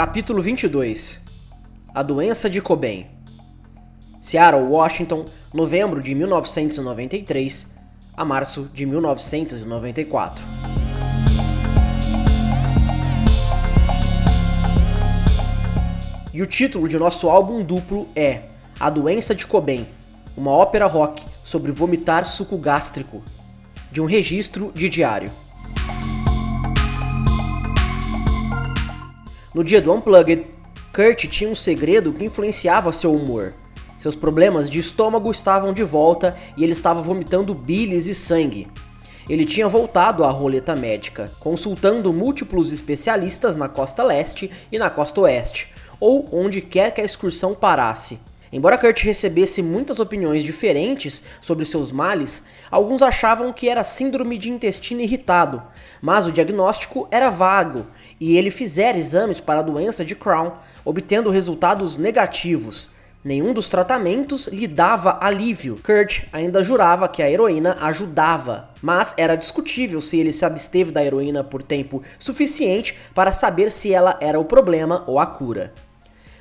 Capítulo 22 A doença de Cobain Seattle, Washington, novembro de 1993 a março de 1994. E o título de nosso álbum duplo é A Doença de Cobain, uma ópera rock sobre vomitar suco gástrico, de um registro de diário. No dia do Unplugged, Kurt tinha um segredo que influenciava seu humor. Seus problemas de estômago estavam de volta e ele estava vomitando bilis e sangue. Ele tinha voltado à roleta médica, consultando múltiplos especialistas na costa leste e na costa oeste, ou onde quer que a excursão parasse. Embora Kurt recebesse muitas opiniões diferentes sobre seus males, alguns achavam que era síndrome de intestino irritado, mas o diagnóstico era vago e ele fizera exames para a doença de Crohn, obtendo resultados negativos. Nenhum dos tratamentos lhe dava alívio. Kurt ainda jurava que a heroína ajudava, mas era discutível se ele se absteve da heroína por tempo suficiente para saber se ela era o problema ou a cura.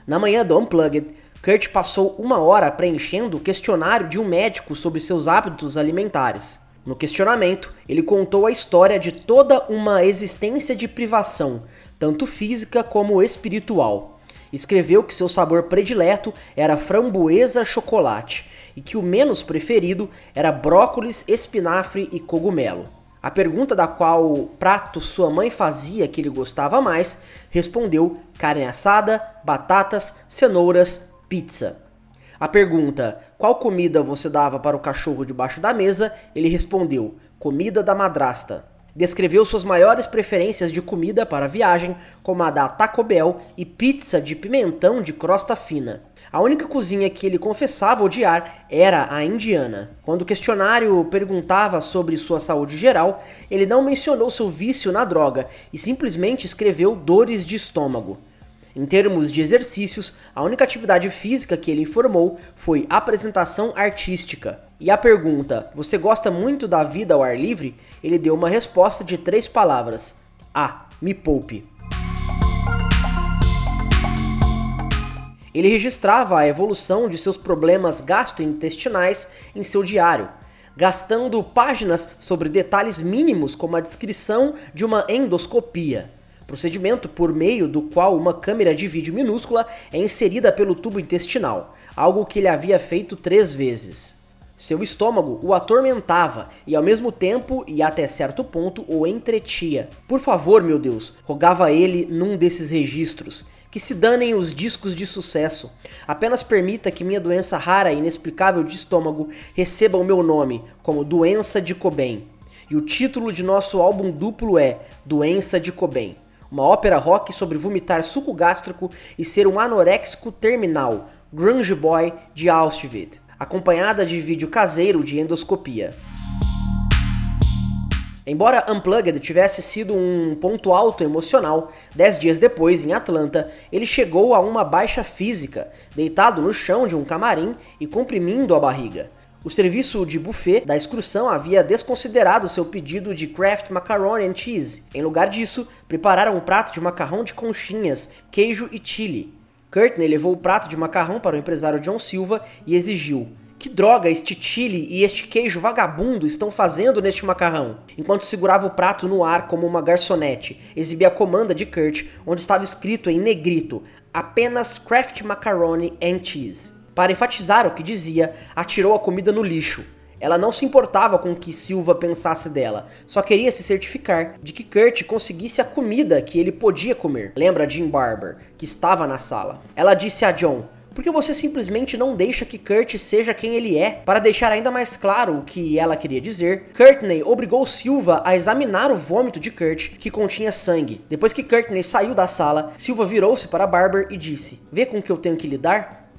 Na manhã do Unplugged, Kurt passou uma hora preenchendo o questionário de um médico sobre seus hábitos alimentares. No questionamento, ele contou a história de toda uma existência de privação, tanto física como espiritual. Escreveu que seu sabor predileto era framboesa chocolate e que o menos preferido era brócolis, espinafre e cogumelo. A pergunta da qual prato sua mãe fazia que ele gostava mais, respondeu carne assada, batatas, cenouras, pizza. A pergunta qual comida você dava para o cachorro debaixo da mesa, ele respondeu comida da madrasta. Descreveu suas maiores preferências de comida para viagem, como a da Taco Bell e pizza de pimentão de crosta fina. A única cozinha que ele confessava odiar era a indiana. Quando o questionário perguntava sobre sua saúde geral, ele não mencionou seu vício na droga e simplesmente escreveu dores de estômago. Em termos de exercícios, a única atividade física que ele informou foi apresentação artística. E a pergunta: Você gosta muito da vida ao ar livre? Ele deu uma resposta de três palavras: Ah, me poupe. Ele registrava a evolução de seus problemas gastrointestinais em seu diário, gastando páginas sobre detalhes mínimos como a descrição de uma endoscopia procedimento por meio do qual uma câmera de vídeo minúscula é inserida pelo tubo intestinal, algo que ele havia feito três vezes. Seu estômago o atormentava e ao mesmo tempo e até certo ponto o entretia. Por favor, meu Deus, rogava ele num desses registros, que se danem os discos de sucesso. Apenas permita que minha doença rara e inexplicável de estômago receba o meu nome como doença de Cobain. E o título de nosso álbum duplo é Doença de Cobain uma ópera rock sobre vomitar suco gástrico e ser um anoréxico terminal, grunge boy de Auschwitz, acompanhada de vídeo caseiro de endoscopia. Embora Unplugged tivesse sido um ponto alto emocional, dez dias depois, em Atlanta, ele chegou a uma baixa física, deitado no chão de um camarim e comprimindo a barriga. O serviço de buffet da excursão havia desconsiderado seu pedido de Kraft Macaroni and Cheese. Em lugar disso, prepararam um prato de macarrão de conchinhas, queijo e chile. Courtney levou o prato de macarrão para o empresário John Silva e exigiu: que droga este chile e este queijo vagabundo estão fazendo neste macarrão? Enquanto segurava o prato no ar como uma garçonete, exibia a comanda de Kurt, onde estava escrito em negrito: apenas Kraft Macaroni and Cheese. Para enfatizar o que dizia, atirou a comida no lixo. Ela não se importava com o que Silva pensasse dela, só queria se certificar de que Kurt conseguisse a comida que ele podia comer. Lembra Jim Barber, que estava na sala. Ela disse a John: por que você simplesmente não deixa que Kurt seja quem ele é? Para deixar ainda mais claro o que ela queria dizer, Courtney obrigou Silva a examinar o vômito de Kurt, que continha sangue. Depois que Courtney saiu da sala, Silva virou-se para Barber e disse: Vê com o que eu tenho que lidar?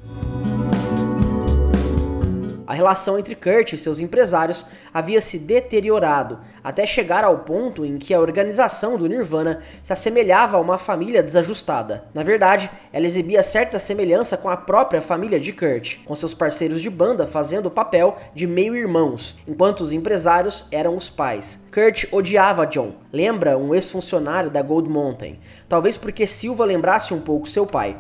A relação entre Kurt e seus empresários havia se deteriorado, até chegar ao ponto em que a organização do Nirvana se assemelhava a uma família desajustada. Na verdade, ela exibia certa semelhança com a própria família de Kurt, com seus parceiros de banda fazendo o papel de meio-irmãos, enquanto os empresários eram os pais. Kurt odiava John, lembra um ex-funcionário da Gold Mountain, talvez porque Silva lembrasse um pouco seu pai.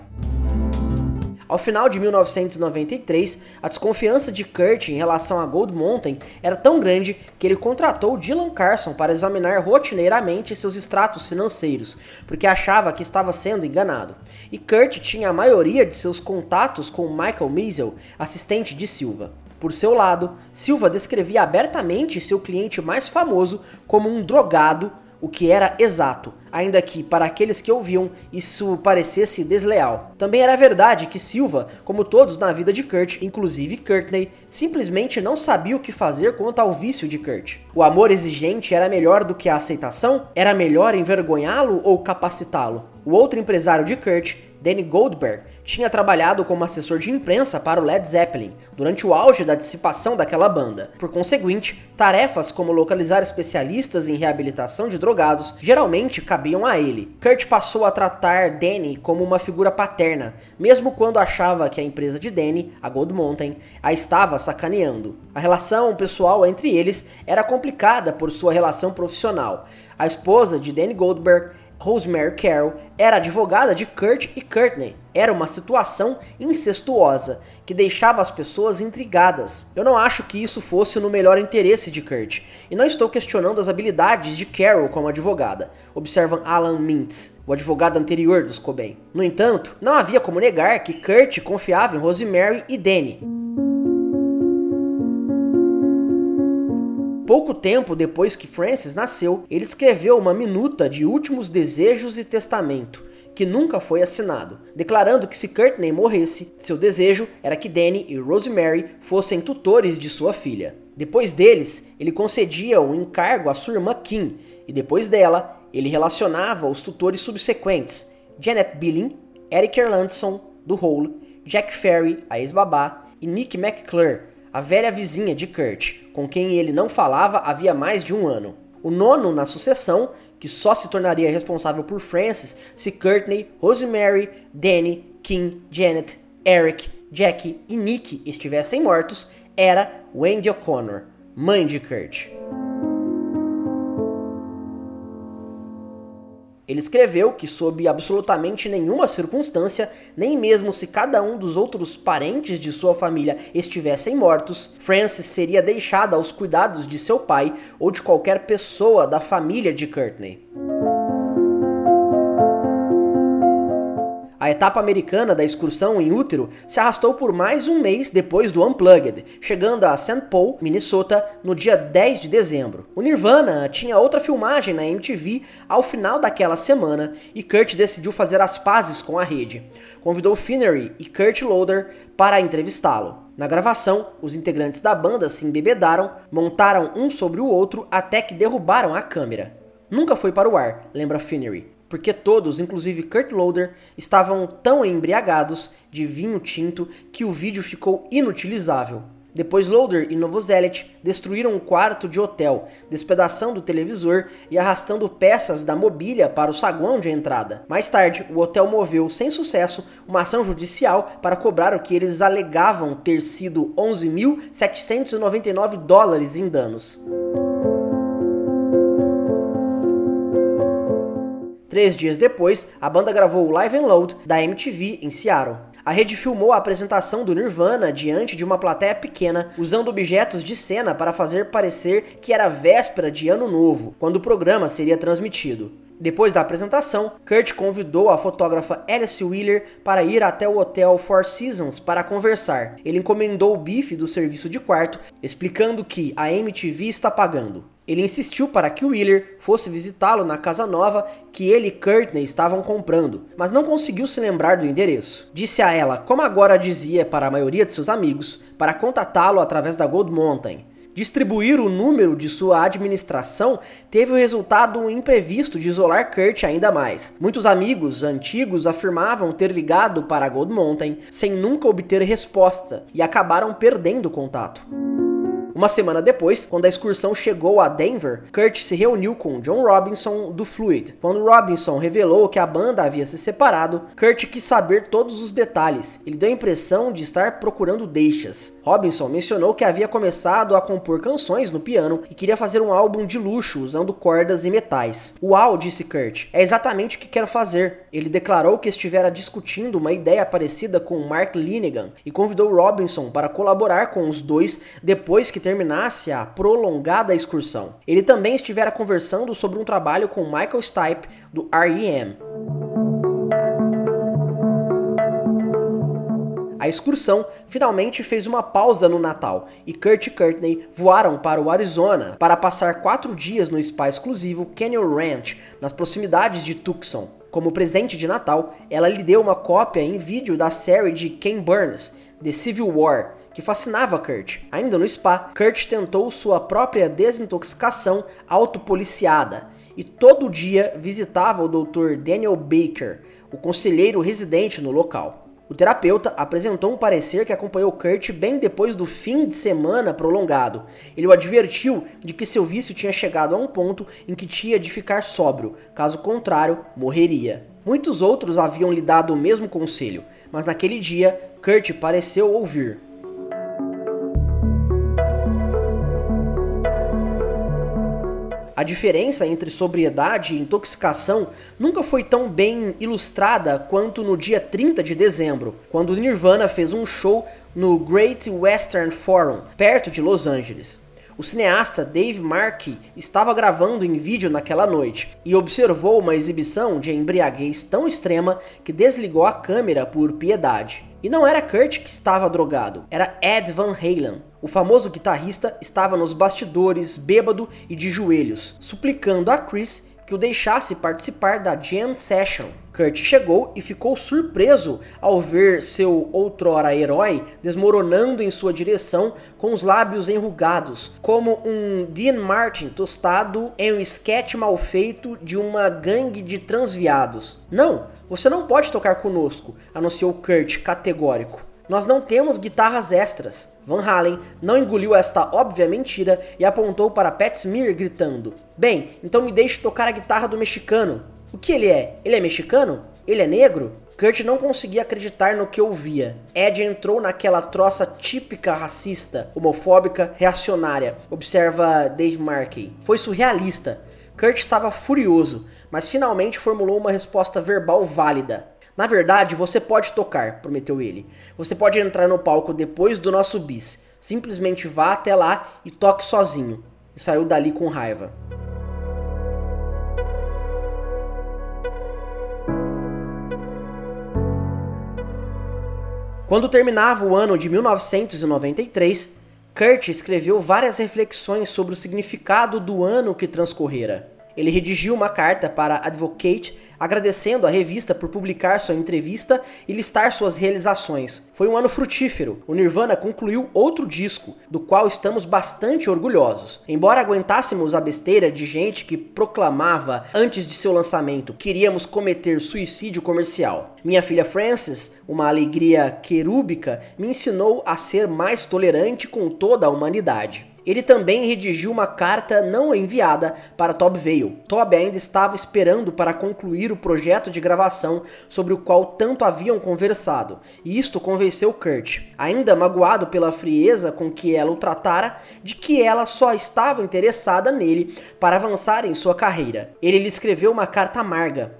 Ao final de 1993, a desconfiança de Kurt em relação a Gold Mountain era tão grande que ele contratou Dylan Carson para examinar rotineiramente seus extratos financeiros, porque achava que estava sendo enganado. E Kurt tinha a maioria de seus contatos com Michael Measle, assistente de Silva. Por seu lado, Silva descrevia abertamente seu cliente mais famoso como um drogado o que era exato, ainda que para aqueles que ouviam isso parecesse desleal. Também era verdade que Silva, como todos na vida de Kurt, inclusive Courtney, simplesmente não sabia o que fazer quanto ao vício de Kurt. O amor exigente era melhor do que a aceitação? Era melhor envergonhá-lo ou capacitá-lo? O outro empresário de Kurt, Danny Goldberg, tinha trabalhado como assessor de imprensa para o Led Zeppelin durante o auge da dissipação daquela banda. Por conseguinte, tarefas como localizar especialistas em reabilitação de drogados geralmente cabiam a ele. Kurt passou a tratar Danny como uma figura paterna, mesmo quando achava que a empresa de Danny, a Gold Mountain, a estava sacaneando. A relação pessoal entre eles era complicada por sua relação profissional. A esposa de Danny Goldberg Rosemary Carroll era advogada de Kurt e Courtney. Era uma situação incestuosa que deixava as pessoas intrigadas. Eu não acho que isso fosse no melhor interesse de Kurt, e não estou questionando as habilidades de Carroll como advogada, observa Alan Mintz, o advogado anterior dos Cobain. No entanto, não havia como negar que Kurt confiava em Rosemary e Danny. Pouco tempo depois que Francis nasceu, ele escreveu uma minuta de últimos desejos e testamento, que nunca foi assinado, declarando que se Courtney morresse, seu desejo era que Danny e Rosemary fossem tutores de sua filha. Depois deles, ele concedia um encargo à sua irmã Kim, e depois dela, ele relacionava os tutores subsequentes, Janet Billing, Eric Erlandson, do Hole, Jack Ferry, a ex-babá, e Nick McClure, a velha vizinha de Kurt, com quem ele não falava havia mais de um ano. O nono na sucessão, que só se tornaria responsável por Francis se Courtney, Rosemary, Danny, Kim, Janet, Eric, Jackie e Nick estivessem mortos, era Wendy O'Connor, mãe de Kurt. Ele escreveu que, sob absolutamente nenhuma circunstância, nem mesmo se cada um dos outros parentes de sua família estivessem mortos, Francis seria deixada aos cuidados de seu pai ou de qualquer pessoa da família de Courtney. A etapa americana da excursão em útero se arrastou por mais um mês depois do Unplugged, chegando a St. Paul, Minnesota, no dia 10 de dezembro. O Nirvana tinha outra filmagem na MTV ao final daquela semana e Kurt decidiu fazer as pazes com a rede. Convidou Finnery e Kurt Loder para entrevistá-lo. Na gravação, os integrantes da banda se embebedaram, montaram um sobre o outro até que derrubaram a câmera. Nunca foi para o ar, lembra Finnery porque todos, inclusive Kurt Loder, estavam tão embriagados de vinho tinto que o vídeo ficou inutilizável. Depois Loader e Novoselic destruíram um quarto de hotel, despedaçando o televisor e arrastando peças da mobília para o saguão de entrada. Mais tarde, o hotel moveu sem sucesso uma ação judicial para cobrar o que eles alegavam ter sido 11.799 dólares em danos. Três dias depois, a banda gravou o Live and Load da MTV em Seattle. A rede filmou a apresentação do Nirvana diante de uma plateia pequena, usando objetos de cena para fazer parecer que era véspera de Ano Novo, quando o programa seria transmitido. Depois da apresentação, Kurt convidou a fotógrafa Alice Wheeler para ir até o hotel Four Seasons para conversar. Ele encomendou o bife do serviço de quarto, explicando que a MTV está pagando. Ele insistiu para que Wheeler fosse visitá-lo na casa nova que ele e Courtney estavam comprando, mas não conseguiu se lembrar do endereço. Disse a ela, como agora dizia para a maioria de seus amigos, para contatá-lo através da Gold Mountain. Distribuir o número de sua administração teve o resultado imprevisto de isolar Kurt ainda mais. Muitos amigos antigos afirmavam ter ligado para Gold Mountain sem nunca obter resposta e acabaram perdendo o contato. Uma semana depois, quando a excursão chegou a Denver, Kurt se reuniu com John Robinson do Fluid. Quando Robinson revelou que a banda havia se separado, Kurt quis saber todos os detalhes. Ele deu a impressão de estar procurando deixas. Robinson mencionou que havia começado a compor canções no piano e queria fazer um álbum de luxo usando cordas e metais. Uau, disse Kurt, é exatamente o que quero fazer. Ele declarou que estivera discutindo uma ideia parecida com Mark Linegan e convidou Robinson para colaborar com os dois depois que terminasse a prolongada excursão. Ele também estivera conversando sobre um trabalho com Michael Stipe do R.E.M. A excursão finalmente fez uma pausa no Natal e Kurt e Courtney voaram para o Arizona para passar quatro dias no spa exclusivo Canyon Ranch, nas proximidades de Tucson. Como presente de Natal, ela lhe deu uma cópia em vídeo da série de Ken Burns, The Civil War, que fascinava Kurt. Ainda no spa, Kurt tentou sua própria desintoxicação autopoliciada e todo dia visitava o Dr. Daniel Baker, o conselheiro residente no local. O terapeuta apresentou um parecer que acompanhou Kurt bem depois do fim de semana prolongado. Ele o advertiu de que seu vício tinha chegado a um ponto em que tinha de ficar sóbrio, caso contrário, morreria. Muitos outros haviam lhe dado o mesmo conselho, mas naquele dia, Kurt pareceu ouvir. A diferença entre sobriedade e intoxicação nunca foi tão bem ilustrada quanto no dia 30 de dezembro, quando Nirvana fez um show no Great Western Forum, perto de Los Angeles. O cineasta Dave Markey estava gravando em vídeo naquela noite e observou uma exibição de embriaguez tão extrema que desligou a câmera por piedade. E não era Kurt que estava drogado, era Ed Van Halen. O famoso guitarrista estava nos bastidores, bêbado e de joelhos, suplicando a Chris que o deixasse participar da Jam Session. Kurt chegou e ficou surpreso ao ver seu outrora herói desmoronando em sua direção com os lábios enrugados, como um Dean Martin tostado em um esquete mal feito de uma gangue de transviados. Não, você não pode tocar conosco, anunciou Kurt categórico. Nós não temos guitarras extras. Van Halen não engoliu esta óbvia mentira e apontou para Pat Smear gritando: Bem, então me deixe tocar a guitarra do mexicano. O que ele é? Ele é mexicano? Ele é negro? Kurt não conseguia acreditar no que ouvia. Ed entrou naquela troça típica racista, homofóbica, reacionária, observa Dave Markey. Foi surrealista. Kurt estava furioso, mas finalmente formulou uma resposta verbal válida. Na verdade, você pode tocar, prometeu ele. Você pode entrar no palco depois do nosso bis. Simplesmente vá até lá e toque sozinho. E saiu dali com raiva. Quando terminava o ano de 1993, Kurt escreveu várias reflexões sobre o significado do ano que transcorrera. Ele redigiu uma carta para Advocate agradecendo a revista por publicar sua entrevista e listar suas realizações. Foi um ano frutífero. O Nirvana concluiu outro disco, do qual estamos bastante orgulhosos. Embora aguentássemos a besteira de gente que proclamava antes de seu lançamento queríamos cometer suicídio comercial. Minha filha Frances, uma alegria querúbica, me ensinou a ser mais tolerante com toda a humanidade. Ele também redigiu uma carta não enviada para Tob Vale. Tob ainda estava esperando para concluir o projeto de gravação sobre o qual tanto haviam conversado, e isto convenceu Kurt, ainda magoado pela frieza com que ela o tratara, de que ela só estava interessada nele para avançar em sua carreira. Ele lhe escreveu uma carta amarga.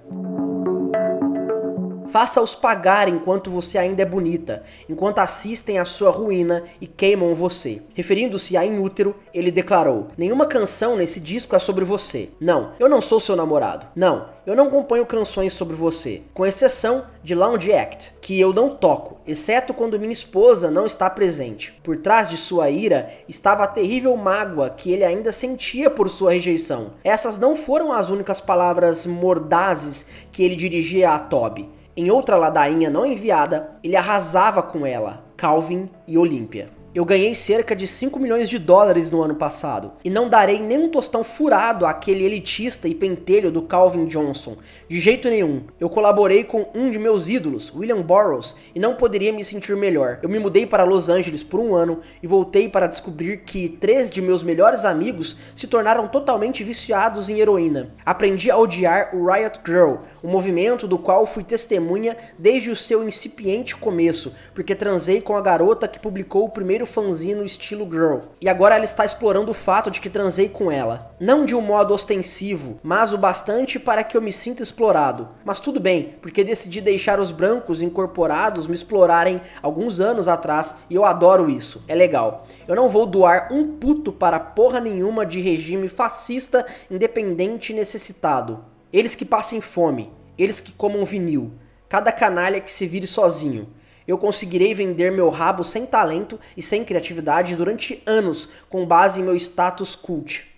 Faça-os pagar enquanto você ainda é bonita, enquanto assistem à sua ruína e queimam você. Referindo-se a Inútero, ele declarou: Nenhuma canção nesse disco é sobre você. Não, eu não sou seu namorado. Não, eu não componho canções sobre você, com exceção de Lounge Act, que eu não toco, exceto quando minha esposa não está presente. Por trás de sua ira estava a terrível mágoa que ele ainda sentia por sua rejeição. Essas não foram as únicas palavras mordazes que ele dirigia a Toby. Em outra ladainha não enviada, ele arrasava com ela, Calvin e Olímpia. Eu ganhei cerca de 5 milhões de dólares no ano passado, e não darei nem um tostão furado àquele elitista e pentelho do Calvin Johnson, de jeito nenhum. Eu colaborei com um de meus ídolos, William Burroughs, e não poderia me sentir melhor. Eu me mudei para Los Angeles por um ano e voltei para descobrir que três de meus melhores amigos se tornaram totalmente viciados em heroína. Aprendi a odiar o Riot Girl, o movimento do qual fui testemunha desde o seu incipiente começo, porque transei com a garota que publicou o primeiro fanzine no estilo girl. E agora ela está explorando o fato de que transei com ela. Não de um modo ostensivo, mas o bastante para que eu me sinta explorado. Mas tudo bem, porque decidi deixar os brancos incorporados me explorarem alguns anos atrás e eu adoro isso. É legal. Eu não vou doar um puto para porra nenhuma de regime fascista, independente e necessitado. Eles que passem fome, eles que comam vinil, cada canalha que se vire sozinho. Eu conseguirei vender meu rabo sem talento e sem criatividade durante anos com base em meu status cult.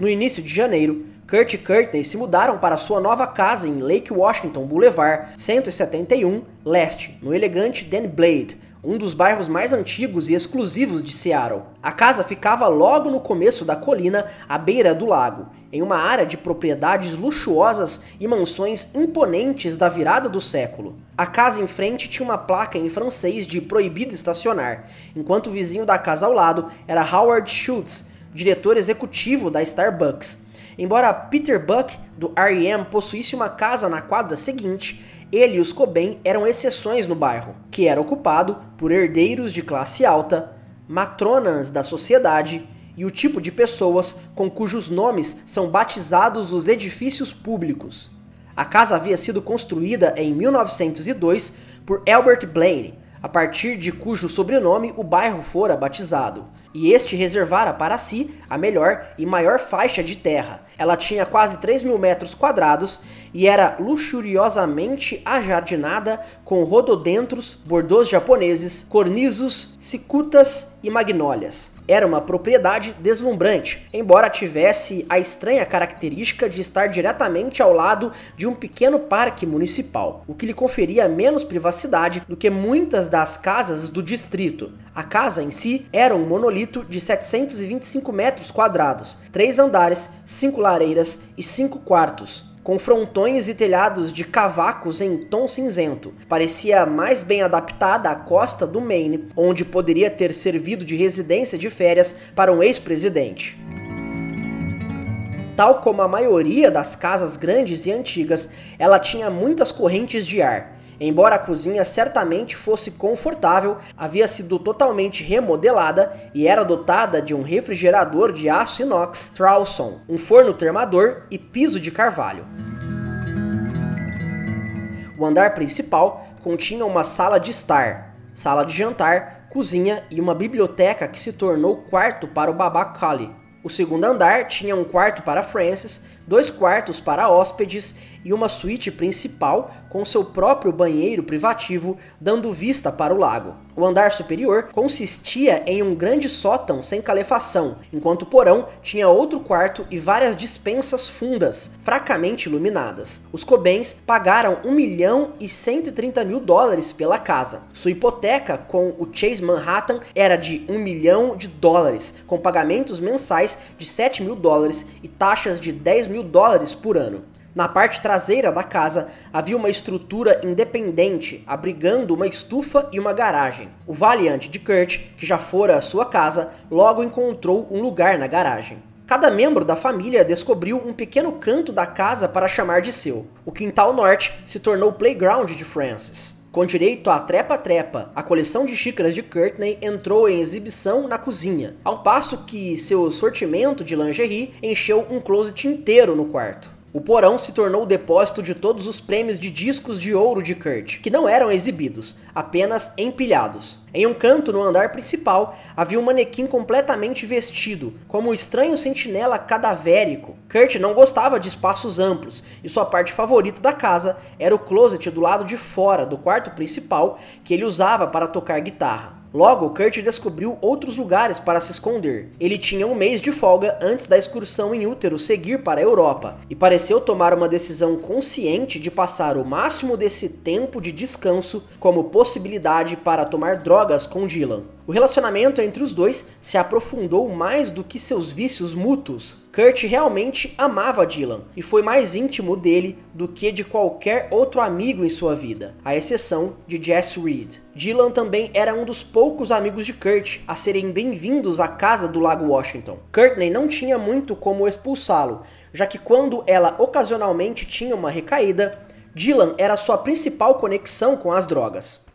No início de janeiro, Kurt e Courtney se mudaram para sua nova casa em Lake Washington Boulevard, 171 Leste, no elegante Dan Blade, um dos bairros mais antigos e exclusivos de Seattle. A casa ficava logo no começo da colina, à beira do lago, em uma área de propriedades luxuosas e mansões imponentes da virada do século. A casa em frente tinha uma placa em francês de proibido estacionar, enquanto o vizinho da casa ao lado era Howard Schultz, diretor executivo da Starbucks. Embora Peter Buck, do R.E.M., possuísse uma casa na quadra seguinte, ele e os Cobain eram exceções no bairro, que era ocupado por herdeiros de classe alta, matronas da sociedade e o tipo de pessoas com cujos nomes são batizados os edifícios públicos. A casa havia sido construída em 1902 por Albert Blaine, a partir de cujo sobrenome o bairro fora batizado, e este reservara para si a melhor e maior faixa de terra. Ela tinha quase 3 mil metros quadrados e era luxuriosamente ajardinada com rododendros, bordôs japoneses, cornizos, cicutas e magnólias. Era uma propriedade deslumbrante, embora tivesse a estranha característica de estar diretamente ao lado de um pequeno parque municipal, o que lhe conferia menos privacidade do que muitas das casas do distrito. A casa em si era um monolito de 725 metros quadrados, três andares, cinco lareiras e cinco quartos, com frontões e telhados de cavacos em tom cinzento. Parecia mais bem adaptada à costa do Maine, onde poderia ter servido de residência de férias para um ex-presidente. Tal como a maioria das casas grandes e antigas, ela tinha muitas correntes de ar Embora a cozinha certamente fosse confortável, havia sido totalmente remodelada e era dotada de um refrigerador de aço inox Trauson, um forno termador e piso de carvalho. O andar principal continha uma sala de estar, sala de jantar, cozinha e uma biblioteca que se tornou quarto para o babá Cully. O segundo andar tinha um quarto para Francis, dois quartos para hóspedes e uma suíte principal com seu próprio banheiro privativo dando vista para o lago. O andar superior consistia em um grande sótão sem calefação, enquanto o porão tinha outro quarto e várias dispensas fundas, fracamente iluminadas. Os Cobens pagaram 1 milhão e 130 mil dólares pela casa. Sua hipoteca com o Chase Manhattan era de 1 milhão de dólares, com pagamentos mensais de 7 mil dólares e taxas de 10 mil dólares por ano. Na parte traseira da casa havia uma estrutura independente, abrigando uma estufa e uma garagem. O Valiant de Kurt, que já fora a sua casa, logo encontrou um lugar na garagem. Cada membro da família descobriu um pequeno canto da casa para chamar de seu. O quintal norte se tornou o playground de Francis. Com direito a trepa-trepa, a coleção de xícaras de Courtney entrou em exibição na cozinha, ao passo que seu sortimento de lingerie encheu um closet inteiro no quarto. O porão se tornou o depósito de todos os prêmios de discos de ouro de Kurt, que não eram exibidos, apenas empilhados. Em um canto no andar principal havia um manequim completamente vestido, como um estranho sentinela cadavérico. Kurt não gostava de espaços amplos e sua parte favorita da casa era o closet do lado de fora do quarto principal que ele usava para tocar guitarra. Logo, Kurt descobriu outros lugares para se esconder. Ele tinha um mês de folga antes da excursão em útero seguir para a Europa e pareceu tomar uma decisão consciente de passar o máximo desse tempo de descanso como possibilidade para tomar drogas com Dylan. O relacionamento entre os dois se aprofundou mais do que seus vícios mútuos. Kurt realmente amava Dylan e foi mais íntimo dele do que de qualquer outro amigo em sua vida, à exceção de Jess Reed. Dylan também era um dos poucos amigos de Kurt a serem bem-vindos à casa do Lago Washington. Courtney não tinha muito como expulsá-lo, já que quando ela ocasionalmente tinha uma recaída, Dylan era sua principal conexão com as drogas.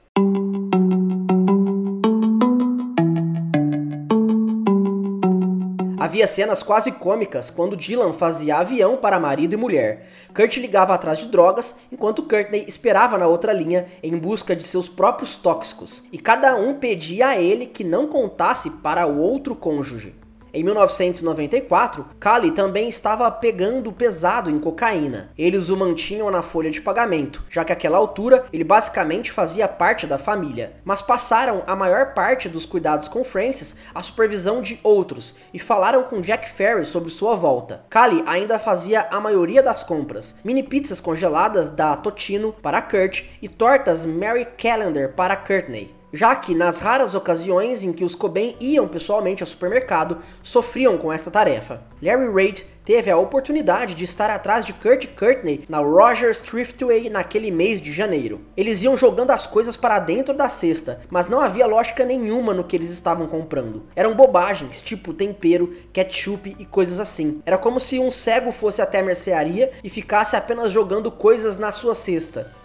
Havia cenas quase cômicas quando Dylan fazia avião para marido e mulher. Kurt ligava atrás de drogas, enquanto Courtney esperava na outra linha em busca de seus próprios tóxicos, e cada um pedia a ele que não contasse para o outro cônjuge. Em 1994, Kali também estava pegando pesado em cocaína. Eles o mantinham na folha de pagamento, já que àquela altura ele basicamente fazia parte da família. Mas passaram a maior parte dos cuidados com Francis à supervisão de outros e falaram com Jack Ferry sobre sua volta. Kali ainda fazia a maioria das compras, mini pizzas congeladas da Totino para Kurt e tortas Mary Calendar para Courtney já que nas raras ocasiões em que os Cobain iam pessoalmente ao supermercado, sofriam com esta tarefa. Larry Reid teve a oportunidade de estar atrás de Kurt Courtney na Rogers Thriftway naquele mês de janeiro. Eles iam jogando as coisas para dentro da cesta, mas não havia lógica nenhuma no que eles estavam comprando. Eram bobagens, tipo tempero, ketchup e coisas assim. Era como se um cego fosse até a mercearia e ficasse apenas jogando coisas na sua cesta.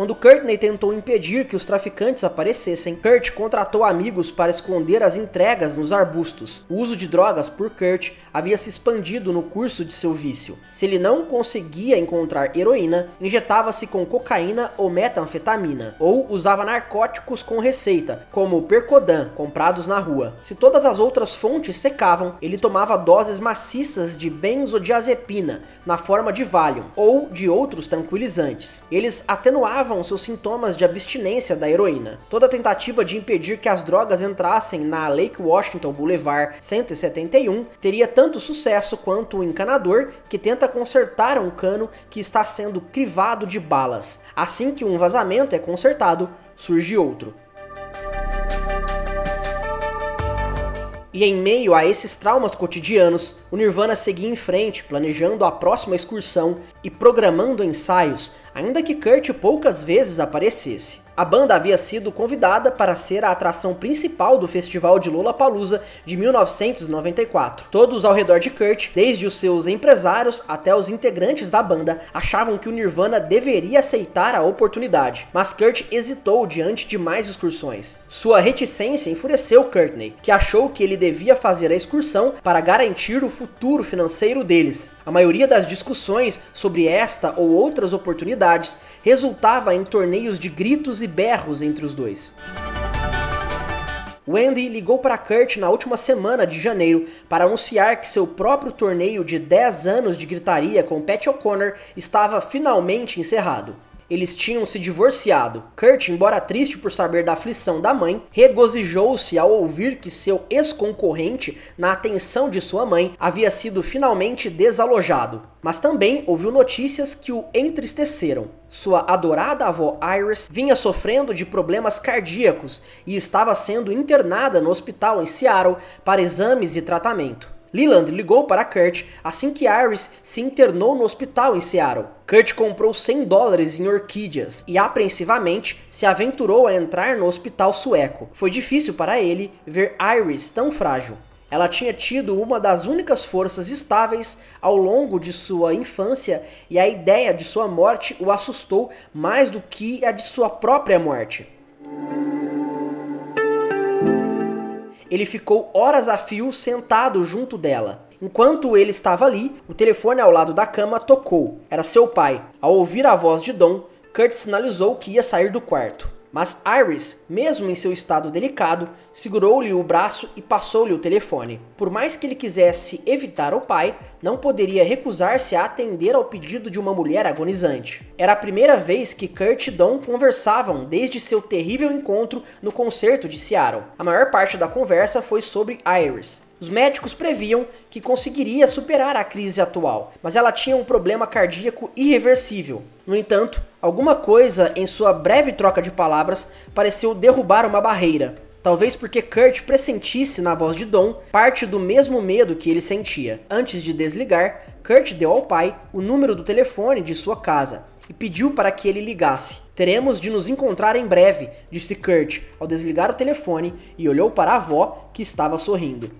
Quando Courtney tentou impedir que os traficantes aparecessem, Kurt contratou amigos para esconder as entregas nos arbustos. O uso de drogas por Kurt havia se expandido no curso de seu vício. Se ele não conseguia encontrar heroína, injetava-se com cocaína ou metanfetamina, ou usava narcóticos com receita, como Percodan, comprados na rua. Se todas as outras fontes secavam, ele tomava doses maciças de benzodiazepina, na forma de Valium, ou de outros tranquilizantes. Eles atenuavam seus sintomas de abstinência da heroína. Toda tentativa de impedir que as drogas entrassem na Lake Washington Boulevard 171 teria tanto sucesso quanto o encanador que tenta consertar um cano que está sendo crivado de balas. Assim que um vazamento é consertado, surge outro. E em meio a esses traumas cotidianos, o Nirvana seguia em frente, planejando a próxima excursão e programando ensaios, ainda que Kurt poucas vezes aparecesse. A banda havia sido convidada para ser a atração principal do festival de Lollapalooza de 1994. Todos ao redor de Kurt, desde os seus empresários até os integrantes da banda, achavam que o Nirvana deveria aceitar a oportunidade, mas Kurt hesitou diante de mais excursões. Sua reticência enfureceu Courtney, que achou que ele devia fazer a excursão para garantir o futuro financeiro deles. A maioria das discussões sobre esta ou outras oportunidades resultava em torneios de gritos e berros entre os dois. Wendy ligou para Kurt na última semana de janeiro para anunciar que seu próprio torneio de 10 anos de gritaria com Pat O'Connor estava finalmente encerrado. Eles tinham se divorciado. Kurt, embora triste por saber da aflição da mãe, regozijou-se ao ouvir que seu ex-concorrente, na atenção de sua mãe, havia sido finalmente desalojado. Mas também ouviu notícias que o entristeceram. Sua adorada avó Iris vinha sofrendo de problemas cardíacos e estava sendo internada no hospital em Seattle para exames e tratamento. Leland ligou para Kurt assim que Iris se internou no hospital em Seattle. Kurt comprou 100 dólares em orquídeas e apreensivamente se aventurou a entrar no hospital sueco. Foi difícil para ele ver Iris tão frágil. Ela tinha tido uma das únicas forças estáveis ao longo de sua infância e a ideia de sua morte o assustou mais do que a de sua própria morte. Ele ficou horas a fio sentado junto dela. Enquanto ele estava ali, o telefone ao lado da cama tocou. Era seu pai. Ao ouvir a voz de Dom, Kurt sinalizou que ia sair do quarto. Mas Iris, mesmo em seu estado delicado, segurou-lhe o braço e passou-lhe o telefone. Por mais que ele quisesse evitar o pai, não poderia recusar-se a atender ao pedido de uma mulher agonizante. Era a primeira vez que Kurt e Don conversavam desde seu terrível encontro no concerto de Seattle. A maior parte da conversa foi sobre Iris. Os médicos previam que conseguiria superar a crise atual, mas ela tinha um problema cardíaco irreversível. No entanto, alguma coisa em sua breve troca de palavras pareceu derrubar uma barreira. Talvez porque Kurt pressentisse na voz de Dom parte do mesmo medo que ele sentia. Antes de desligar, Kurt deu ao pai o número do telefone de sua casa e pediu para que ele ligasse. Teremos de nos encontrar em breve, disse Kurt ao desligar o telefone e olhou para a avó que estava sorrindo.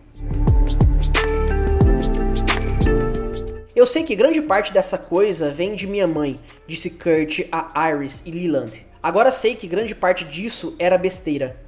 Eu sei que grande parte dessa coisa vem de minha mãe, disse Kurt a Iris e Leland. Agora sei que grande parte disso era besteira.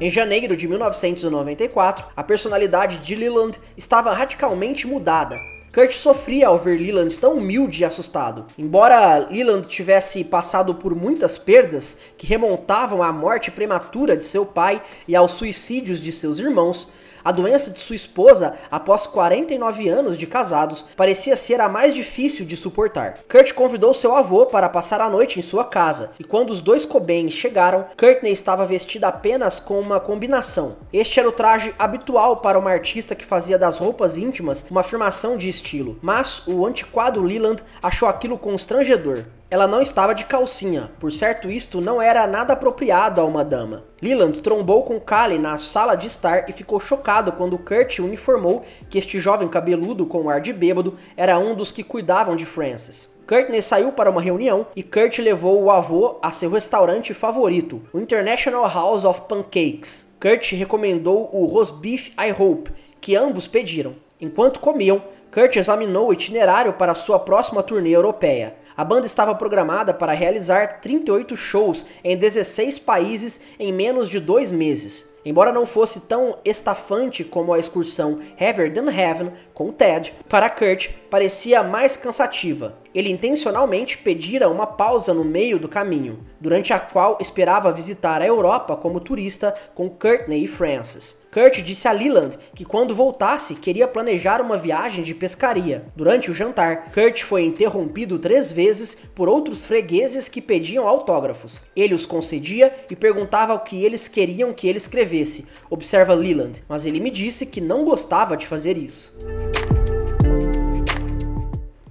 Em janeiro de 1994, a personalidade de Leland estava radicalmente mudada. Kurt sofria ao ver Leland tão humilde e assustado. Embora Leland tivesse passado por muitas perdas que remontavam à morte prematura de seu pai e aos suicídios de seus irmãos, a doença de sua esposa, após 49 anos de casados, parecia ser a mais difícil de suportar. Kurt convidou seu avô para passar a noite em sua casa, e quando os dois Cobain chegaram, Courtney estava vestida apenas com uma combinação. Este era o traje habitual para uma artista que fazia das roupas íntimas uma afirmação de estilo, mas o antiquado Leland achou aquilo constrangedor. Ela não estava de calcinha, por certo isto não era nada apropriado a uma dama. Leland trombou com Kali na sala de estar e ficou chocado quando Kurt uniformou que este jovem cabeludo com ar de bêbado era um dos que cuidavam de Frances. Courtney saiu para uma reunião e Kurt levou o avô a seu restaurante favorito, o International House of Pancakes. Kurt recomendou o roast beef I Hope, que ambos pediram. Enquanto comiam, Kurt examinou o itinerário para sua próxima turnê europeia. A banda estava programada para realizar 38 shows em 16 países em menos de dois meses. Embora não fosse tão estafante como a excursão Heavier Than Heaven com Ted, para Kurt parecia mais cansativa. Ele intencionalmente pedira uma pausa no meio do caminho, durante a qual esperava visitar a Europa como turista com Courtney e Francis. Kurt disse a Leland que quando voltasse queria planejar uma viagem de pescaria. Durante o jantar, Kurt foi interrompido três vezes por outros fregueses que pediam autógrafos. Ele os concedia e perguntava o que eles queriam que ele escrevesse observa Leland, mas ele me disse que não gostava de fazer isso.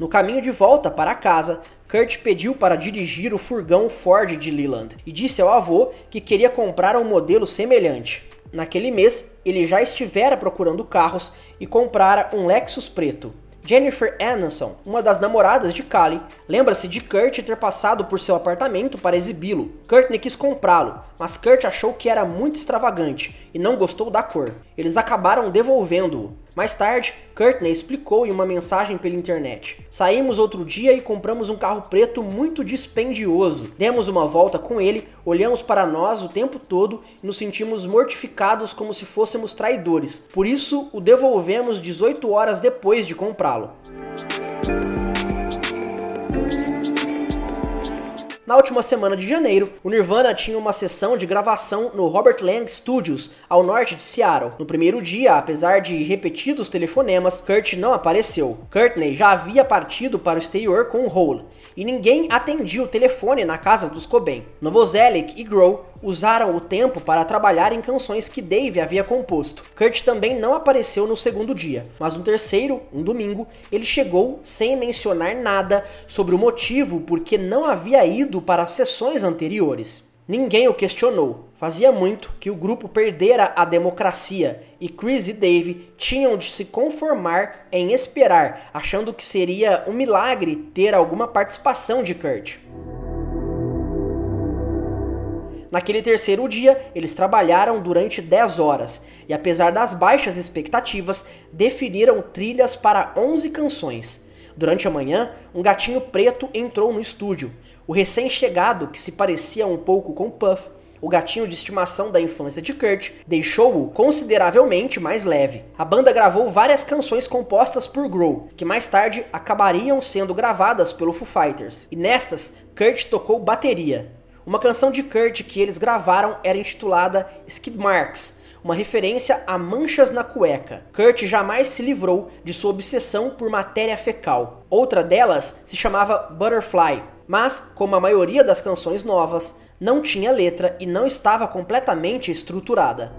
No caminho de volta para casa, Kurt pediu para dirigir o furgão Ford de Leland e disse ao avô que queria comprar um modelo semelhante. Naquele mês, ele já estivera procurando carros e comprara um Lexus preto. Jennifer Aniston, uma das namoradas de Kali, lembra-se de Kurt ter passado por seu apartamento para exibi-lo. Courtney quis comprá-lo, mas Kurt achou que era muito extravagante e não gostou da cor. Eles acabaram devolvendo-o. Mais tarde, Courtney explicou em uma mensagem pela internet: Saímos outro dia e compramos um carro preto muito dispendioso. Demos uma volta com ele, olhamos para nós o tempo todo e nos sentimos mortificados como se fôssemos traidores. Por isso, o devolvemos 18 horas depois de comprá-lo. Na última semana de janeiro, o Nirvana tinha uma sessão de gravação no Robert Lang Studios, ao norte de Seattle. No primeiro dia, apesar de repetidos telefonemas, Kurt não apareceu. Courtney já havia partido para o exterior com o Hole, e ninguém atendia o telefone na casa dos Cobain. Novoselic e Grohl usaram o tempo para trabalhar em canções que Dave havia composto. Kurt também não apareceu no segundo dia, mas no terceiro, um domingo, ele chegou sem mencionar nada sobre o motivo por que não havia ido para as sessões anteriores. Ninguém o questionou. Fazia muito que o grupo perdera a democracia e Chris e Dave tinham de se conformar em esperar, achando que seria um milagre ter alguma participação de Kurt. Naquele terceiro dia, eles trabalharam durante 10 horas e, apesar das baixas expectativas, definiram trilhas para 11 canções. Durante a manhã, um gatinho preto entrou no estúdio. O recém-chegado, que se parecia um pouco com Puff, o gatinho de estimação da infância de Kurt, deixou-o consideravelmente mais leve. A banda gravou várias canções compostas por Grohl, que mais tarde acabariam sendo gravadas pelo Foo Fighters, e nestas Kurt tocou bateria. Uma canção de Kurt que eles gravaram era intitulada Skid Marks, uma referência a manchas na cueca. Kurt jamais se livrou de sua obsessão por matéria fecal. Outra delas se chamava Butterfly, mas, como a maioria das canções novas, não tinha letra e não estava completamente estruturada.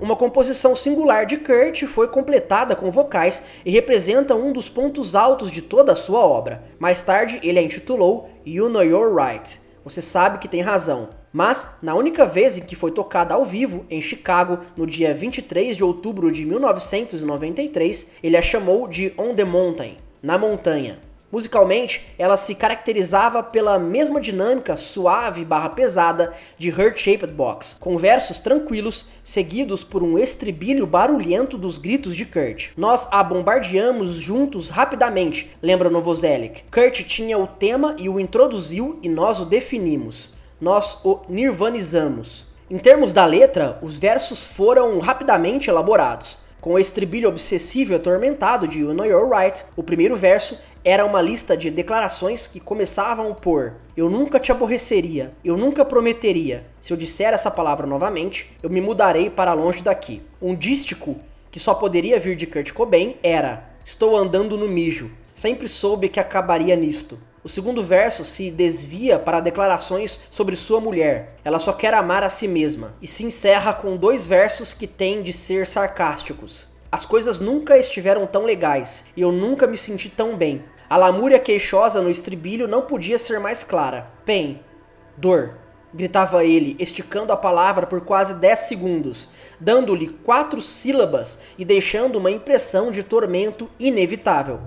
Uma composição singular de Kurt foi completada com vocais e representa um dos pontos altos de toda a sua obra. Mais tarde, ele a intitulou You Know You're Right. Você sabe que tem razão. Mas, na única vez em que foi tocada ao vivo, em Chicago, no dia 23 de outubro de 1993, ele a chamou de On the Mountain, na montanha. Musicalmente, ela se caracterizava pela mesma dinâmica suave barra pesada de Heart Shaped Box, com versos tranquilos seguidos por um estribilho barulhento dos gritos de Kurt. Nós a bombardeamos juntos rapidamente, lembra Novoselic. Kurt tinha o tema e o introduziu e nós o definimos. Nós o nirvanizamos. Em termos da letra, os versos foram rapidamente elaborados. Com o estribilho obsessivo e atormentado de You Know You're Right, o primeiro verso era uma lista de declarações que começavam por Eu nunca te aborreceria, eu nunca prometeria. Se eu disser essa palavra novamente, eu me mudarei para longe daqui. Um dístico que só poderia vir de Kurt Cobain era Estou andando no mijo. Sempre soube que acabaria nisto. O segundo verso se desvia para declarações sobre sua mulher. Ela só quer amar a si mesma. E se encerra com dois versos que têm de ser sarcásticos. As coisas nunca estiveram tão legais e eu nunca me senti tão bem. A lamúria queixosa no estribilho não podia ser mais clara. Pain. Dor. Gritava ele, esticando a palavra por quase 10 segundos, dando-lhe quatro sílabas e deixando uma impressão de tormento inevitável.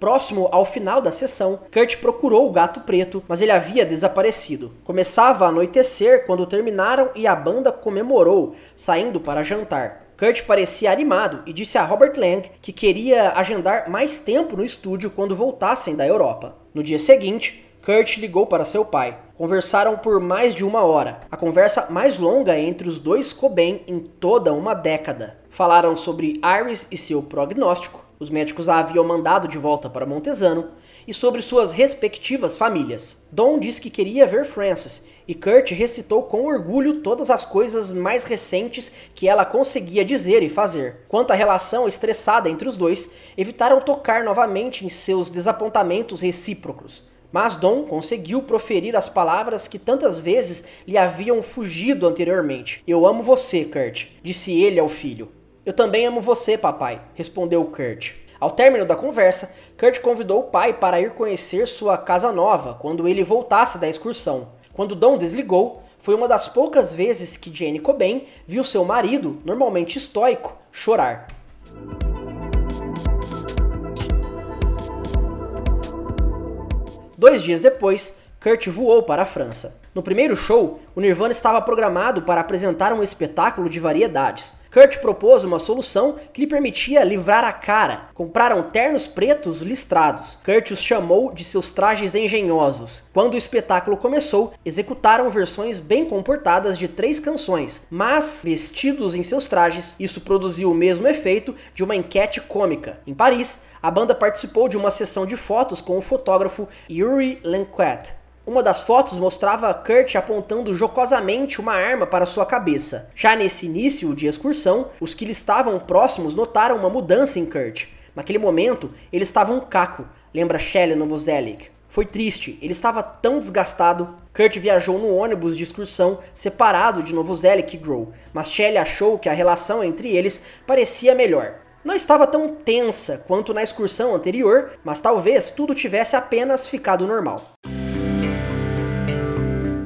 Próximo ao final da sessão, Kurt procurou o gato preto, mas ele havia desaparecido. Começava a anoitecer quando terminaram e a banda comemorou, saindo para jantar. Kurt parecia animado e disse a Robert Lang que queria agendar mais tempo no estúdio quando voltassem da Europa. No dia seguinte, Kurt ligou para seu pai. Conversaram por mais de uma hora, a conversa mais longa entre os dois Cobain em toda uma década. Falaram sobre Iris e seu prognóstico, os médicos a haviam mandado de volta para Montesano, e sobre suas respectivas famílias. Don disse que queria ver Frances, e Kurt recitou com orgulho todas as coisas mais recentes que ela conseguia dizer e fazer. Quanto à relação estressada entre os dois, evitaram tocar novamente em seus desapontamentos recíprocos. Mas Don conseguiu proferir as palavras que tantas vezes lhe haviam fugido anteriormente. Eu amo você, Kurt, disse ele ao filho. Eu também amo você, papai, respondeu Kurt. Ao término da conversa, Kurt convidou o pai para ir conhecer sua casa nova quando ele voltasse da excursão. Quando Don desligou, foi uma das poucas vezes que Jane Cobain viu seu marido, normalmente estoico, chorar. Dois dias depois, Kurt voou para a França. No primeiro show, o Nirvana estava programado para apresentar um espetáculo de variedades. Kurt propôs uma solução que lhe permitia livrar a cara. Compraram ternos pretos listrados. Kurt os chamou de seus trajes engenhosos. Quando o espetáculo começou, executaram versões bem comportadas de três canções, mas vestidos em seus trajes, isso produziu o mesmo efeito de uma enquete cômica. Em Paris, a banda participou de uma sessão de fotos com o fotógrafo Yuri Lenquet. Uma das fotos mostrava Kurt apontando jocosamente uma arma para sua cabeça. Já nesse início de excursão, os que lhe estavam próximos notaram uma mudança em Kurt. Naquele momento, ele estava um caco, lembra Shelley Novoselic. Foi triste, ele estava tão desgastado. Kurt viajou no ônibus de excursão separado de Novoselic e Grow, mas Shelley achou que a relação entre eles parecia melhor. Não estava tão tensa quanto na excursão anterior, mas talvez tudo tivesse apenas ficado normal.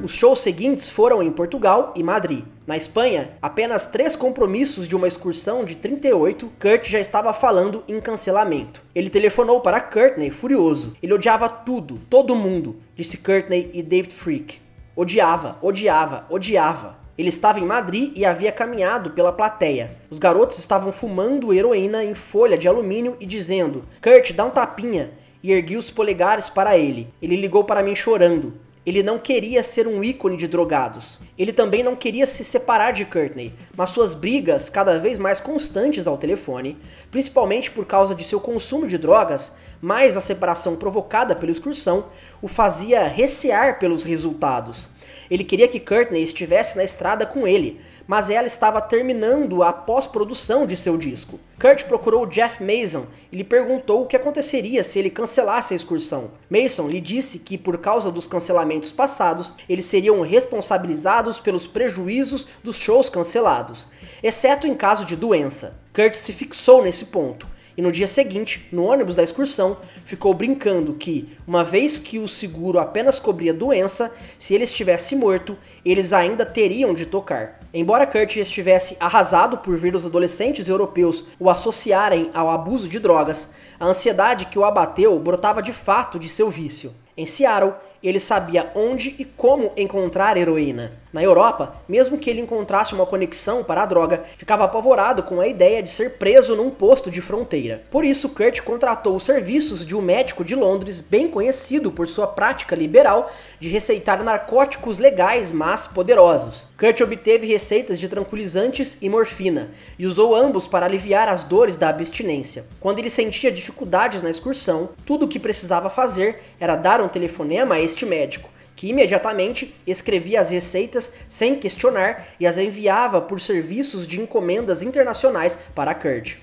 Os shows seguintes foram em Portugal e Madrid. Na Espanha, apenas três compromissos de uma excursão de 38, Kurt já estava falando em cancelamento. Ele telefonou para Courtney furioso. Ele odiava tudo, todo mundo, disse Courtney e David Freak. Odiava, odiava, odiava. Ele estava em Madrid e havia caminhado pela plateia. Os garotos estavam fumando heroína em folha de alumínio e dizendo: Kurt, dá um tapinha. E ergui os polegares para ele. Ele ligou para mim chorando. Ele não queria ser um ícone de drogados. Ele também não queria se separar de Courtney, mas suas brigas cada vez mais constantes ao telefone, principalmente por causa de seu consumo de drogas, mais a separação provocada pela excursão, o fazia recear pelos resultados. Ele queria que Courtney estivesse na estrada com ele, mas ela estava terminando a pós-produção de seu disco. Kurt procurou Jeff Mason e lhe perguntou o que aconteceria se ele cancelasse a excursão. Mason lhe disse que, por causa dos cancelamentos passados, eles seriam responsabilizados pelos prejuízos dos shows cancelados, exceto em caso de doença. Kurt se fixou nesse ponto e no dia seguinte, no ônibus da excursão, ficou brincando que, uma vez que o seguro apenas cobria doença, se ele estivesse morto, eles ainda teriam de tocar. Embora Kurt estivesse arrasado por ver os adolescentes europeus o associarem ao abuso de drogas, a ansiedade que o abateu brotava de fato de seu vício. Em Seattle, ele sabia onde e como encontrar heroína. Na Europa, mesmo que ele encontrasse uma conexão para a droga, ficava apavorado com a ideia de ser preso num posto de fronteira. Por isso, Kurt contratou os serviços de um médico de Londres bem conhecido por sua prática liberal de receitar narcóticos legais, mas poderosos. Kurt obteve receitas de tranquilizantes e morfina e usou ambos para aliviar as dores da abstinência. Quando ele sentia dificuldades na excursão, tudo o que precisava fazer era dar um telefonema a este médico que imediatamente escrevia as receitas sem questionar e as enviava por serviços de encomendas internacionais para Kurt.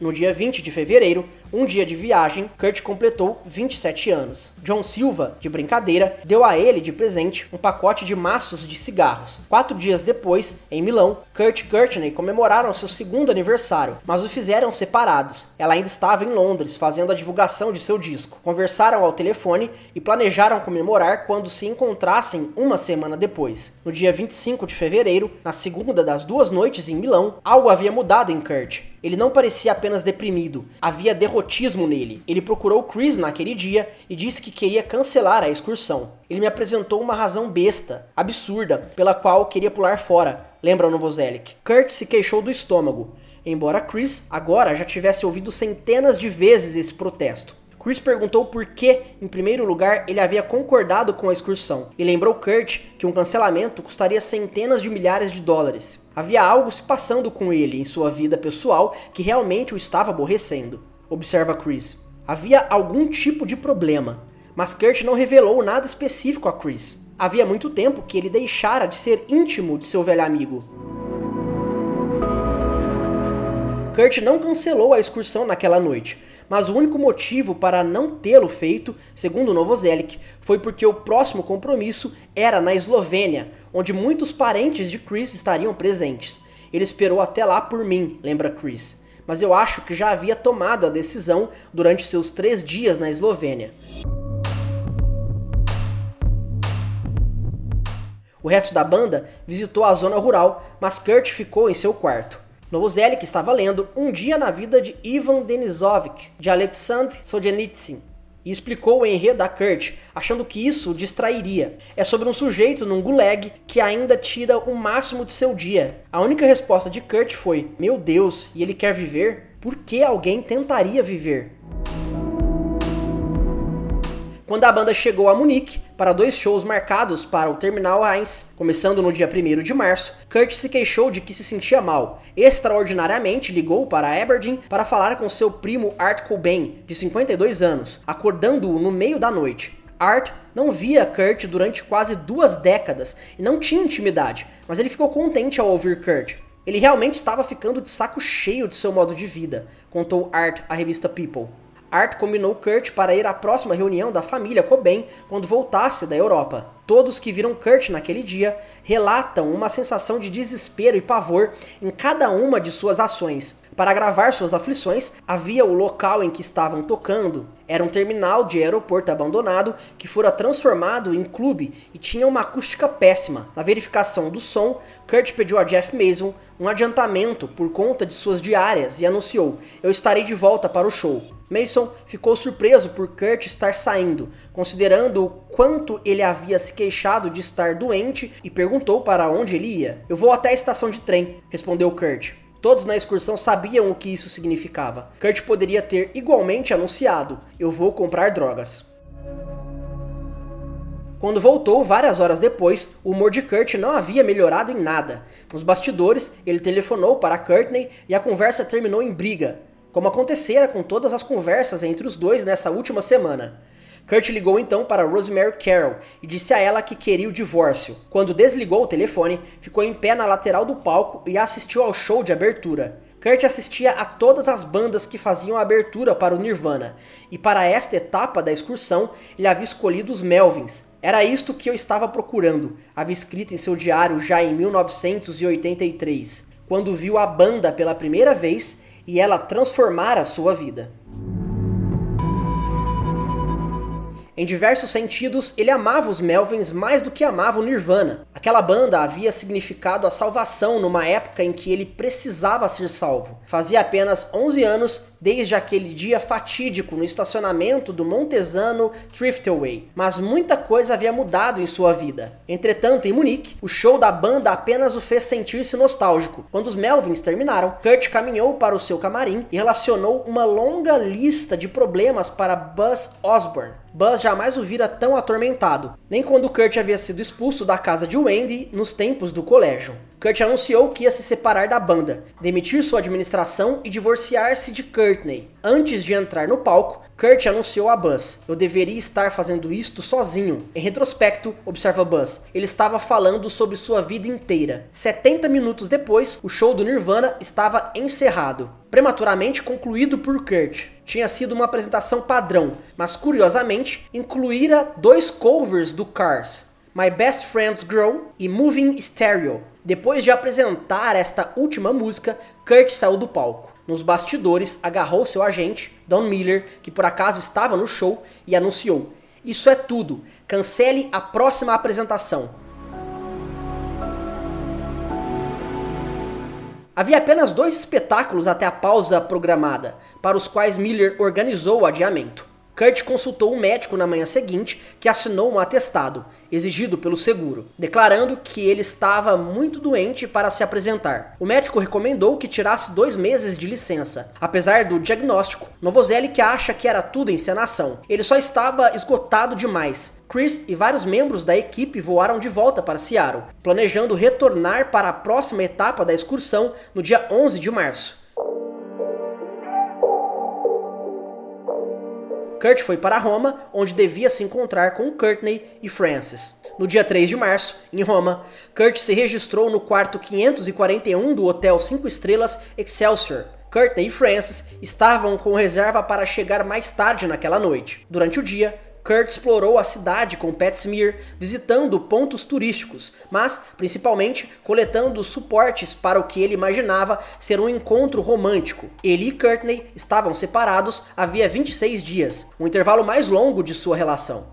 No dia 20 de fevereiro, um dia de viagem, Kurt completou 27 anos. John Silva, de brincadeira, deu a ele de presente um pacote de maços de cigarros. Quatro dias depois, em Milão, Kurt e Courtney comemoraram seu segundo aniversário, mas o fizeram separados. Ela ainda estava em Londres fazendo a divulgação de seu disco. Conversaram ao telefone e planejaram comemorar quando se encontrassem uma semana depois. No dia 25 de fevereiro, na segunda das duas noites em Milão, algo havia mudado em Kurt. Ele não parecia apenas deprimido, havia derrotismo nele. Ele procurou Chris naquele dia e disse que queria cancelar a excursão. Ele me apresentou uma razão besta, absurda, pela qual queria pular fora. Lembra Novoselic? Kurt se queixou do estômago, embora Chris agora já tivesse ouvido centenas de vezes esse protesto. Chris perguntou por que, em primeiro lugar, ele havia concordado com a excursão e lembrou Kurt que um cancelamento custaria centenas de milhares de dólares. Havia algo se passando com ele em sua vida pessoal que realmente o estava aborrecendo. Observa Chris. Havia algum tipo de problema, mas Kurt não revelou nada específico a Chris. Havia muito tempo que ele deixara de ser íntimo de seu velho amigo. Kurt não cancelou a excursão naquela noite, mas o único motivo para não tê-lo feito, segundo Novoselic, foi porque o próximo compromisso era na Eslovênia, onde muitos parentes de Chris estariam presentes. Ele esperou até lá por mim, lembra Chris, mas eu acho que já havia tomado a decisão durante seus três dias na Eslovênia. O resto da banda visitou a zona rural, mas Kurt ficou em seu quarto. Novoselic estava lendo Um Dia na Vida de Ivan Denisovich, de Alexandr Solzhenitsyn, e explicou o enredo da Kurt, achando que isso o distrairia. É sobre um sujeito num gulag que ainda tira o máximo de seu dia. A única resposta de Kurt foi: Meu Deus, e ele quer viver? Por que alguém tentaria viver? Quando a banda chegou a Munique para dois shows marcados para o Terminal Heinz, começando no dia 1 de março, Kurt se queixou de que se sentia mal. Extraordinariamente ligou para Aberdeen para falar com seu primo Art Cobain, de 52 anos, acordando-o no meio da noite. Art não via Kurt durante quase duas décadas e não tinha intimidade, mas ele ficou contente ao ouvir Kurt. Ele realmente estava ficando de saco cheio de seu modo de vida, contou Art à revista People. Art combinou Kurt para ir à próxima reunião da família Cobain quando voltasse da Europa. Todos que viram Kurt naquele dia relatam uma sensação de desespero e pavor em cada uma de suas ações. Para gravar suas aflições, havia o local em que estavam tocando. Era um terminal de aeroporto abandonado que fora transformado em clube e tinha uma acústica péssima. Na verificação do som, Kurt pediu a Jeff Mason um adiantamento por conta de suas diárias e anunciou: Eu estarei de volta para o show. Mason ficou surpreso por Kurt estar saindo, considerando o quanto ele havia se queixado de estar doente e perguntou para onde ele ia. Eu vou até a estação de trem, respondeu Kurt. Todos na excursão sabiam o que isso significava. Kurt poderia ter igualmente anunciado: Eu vou comprar drogas. Quando voltou, várias horas depois, o humor de Kurt não havia melhorado em nada. Nos bastidores, ele telefonou para Courtney e a conversa terminou em briga, como acontecera com todas as conversas entre os dois nessa última semana. Kurt ligou então para Rosemary Carroll e disse a ela que queria o divórcio. Quando desligou o telefone, ficou em pé na lateral do palco e assistiu ao show de abertura. Kurt assistia a todas as bandas que faziam a abertura para o Nirvana, e para esta etapa da excursão ele havia escolhido os Melvins. Era isto que eu estava procurando, havia escrito em seu diário já em 1983, quando viu a banda pela primeira vez e ela transformara sua vida. Em diversos sentidos, ele amava os Melvins mais do que amava o Nirvana. Aquela banda havia significado a salvação numa época em que ele precisava ser salvo. Fazia apenas 11 anos desde aquele dia fatídico no estacionamento do Montesano Thriftway, mas muita coisa havia mudado em sua vida. Entretanto, em Munique, o show da banda apenas o fez sentir-se nostálgico. Quando os Melvins terminaram, Kurt caminhou para o seu camarim e relacionou uma longa lista de problemas para Buzz Osborne. Buzz jamais o vira tão atormentado, nem quando Kurt havia sido expulso da casa de Wendy nos tempos do colégio. Kurt anunciou que ia se separar da banda, demitir sua administração e divorciar-se de Courtney. Antes de entrar no palco, Kurt anunciou a Buzz: Eu deveria estar fazendo isto sozinho. Em retrospecto, observa Buzz, ele estava falando sobre sua vida inteira. 70 minutos depois, o show do Nirvana estava encerrado, prematuramente concluído por Kurt. Tinha sido uma apresentação padrão, mas curiosamente incluíra dois covers do Cars. My Best Friend's Grow e Moving Stereo. Depois de apresentar esta última música, Kurt saiu do palco. Nos bastidores, agarrou seu agente, Don Miller, que por acaso estava no show, e anunciou: Isso é tudo, cancele a próxima apresentação. Havia apenas dois espetáculos até a pausa programada, para os quais Miller organizou o adiamento. Kurt consultou um médico na manhã seguinte que assinou um atestado, exigido pelo seguro, declarando que ele estava muito doente para se apresentar. O médico recomendou que tirasse dois meses de licença. Apesar do diagnóstico, Novoselic acha que era tudo encenação. Ele só estava esgotado demais. Chris e vários membros da equipe voaram de volta para Seattle, planejando retornar para a próxima etapa da excursão no dia 11 de março. Kurt foi para Roma, onde devia se encontrar com Courtney e Francis. No dia 3 de março, em Roma, Kurt se registrou no quarto 541 do Hotel 5 Estrelas Excelsior. Courtney e Francis estavam com reserva para chegar mais tarde naquela noite. Durante o dia, Kurt explorou a cidade com Pat Smear, visitando pontos turísticos, mas principalmente coletando suportes para o que ele imaginava ser um encontro romântico. Ele e Courtney estavam separados havia 26 dias, um intervalo mais longo de sua relação.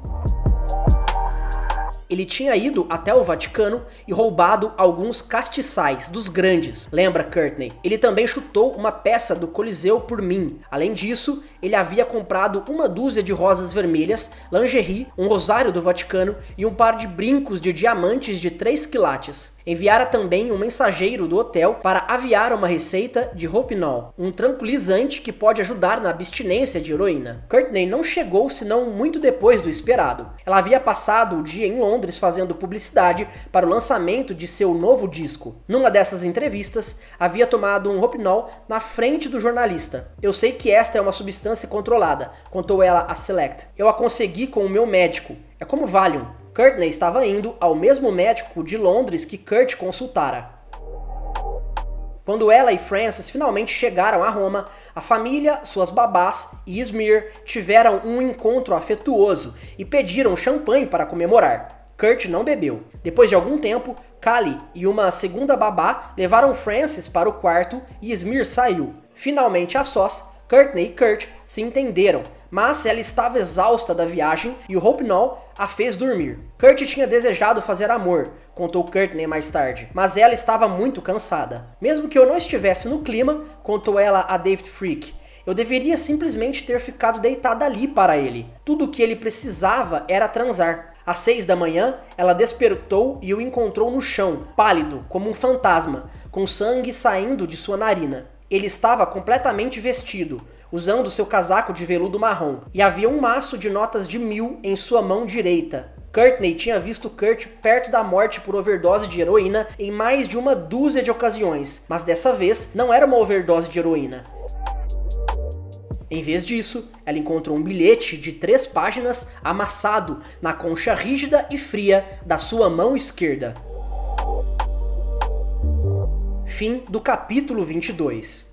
Ele tinha ido até o Vaticano e roubado alguns castiçais dos grandes, lembra Courtney. Ele também chutou uma peça do Coliseu por mim. Além disso, ele havia comprado uma dúzia de rosas vermelhas, lingerie, um rosário do Vaticano e um par de brincos de diamantes de 3 quilates. Enviara também um mensageiro do hotel para aviar uma receita de Roupinol, um tranquilizante que pode ajudar na abstinência de heroína. Courtney não chegou senão muito depois do esperado. Ela havia passado o dia em Londres fazendo publicidade para o lançamento de seu novo disco. Numa dessas entrevistas, havia tomado um Roupinol na frente do jornalista. Eu sei que esta é uma substância controlada, contou ela a Select. Eu a consegui com o meu médico. É como Valium. Courtney estava indo ao mesmo médico de Londres que Kurt consultara. Quando ela e Francis finalmente chegaram a Roma, a família, suas babás e Smir tiveram um encontro afetuoso e pediram champanhe para comemorar. Kurt não bebeu. Depois de algum tempo, Kali e uma segunda babá levaram Francis para o quarto e Smir saiu. Finalmente a sós, Courtney e Kurt se entenderam mas ela estava exausta da viagem e o Roupnol a fez dormir. Kurt tinha desejado fazer amor, contou Courtney mais tarde, mas ela estava muito cansada. Mesmo que eu não estivesse no clima, contou ela a David Freak, eu deveria simplesmente ter ficado deitada ali para ele. Tudo o que ele precisava era transar. Às seis da manhã, ela despertou e o encontrou no chão, pálido, como um fantasma, com sangue saindo de sua narina. Ele estava completamente vestido, usando seu casaco de veludo marrom, e havia um maço de notas de mil em sua mão direita. Courtney tinha visto Kurt perto da morte por overdose de heroína em mais de uma dúzia de ocasiões, mas dessa vez não era uma overdose de heroína. Em vez disso, ela encontrou um bilhete de três páginas amassado na concha rígida e fria da sua mão esquerda. Fim do capítulo 22.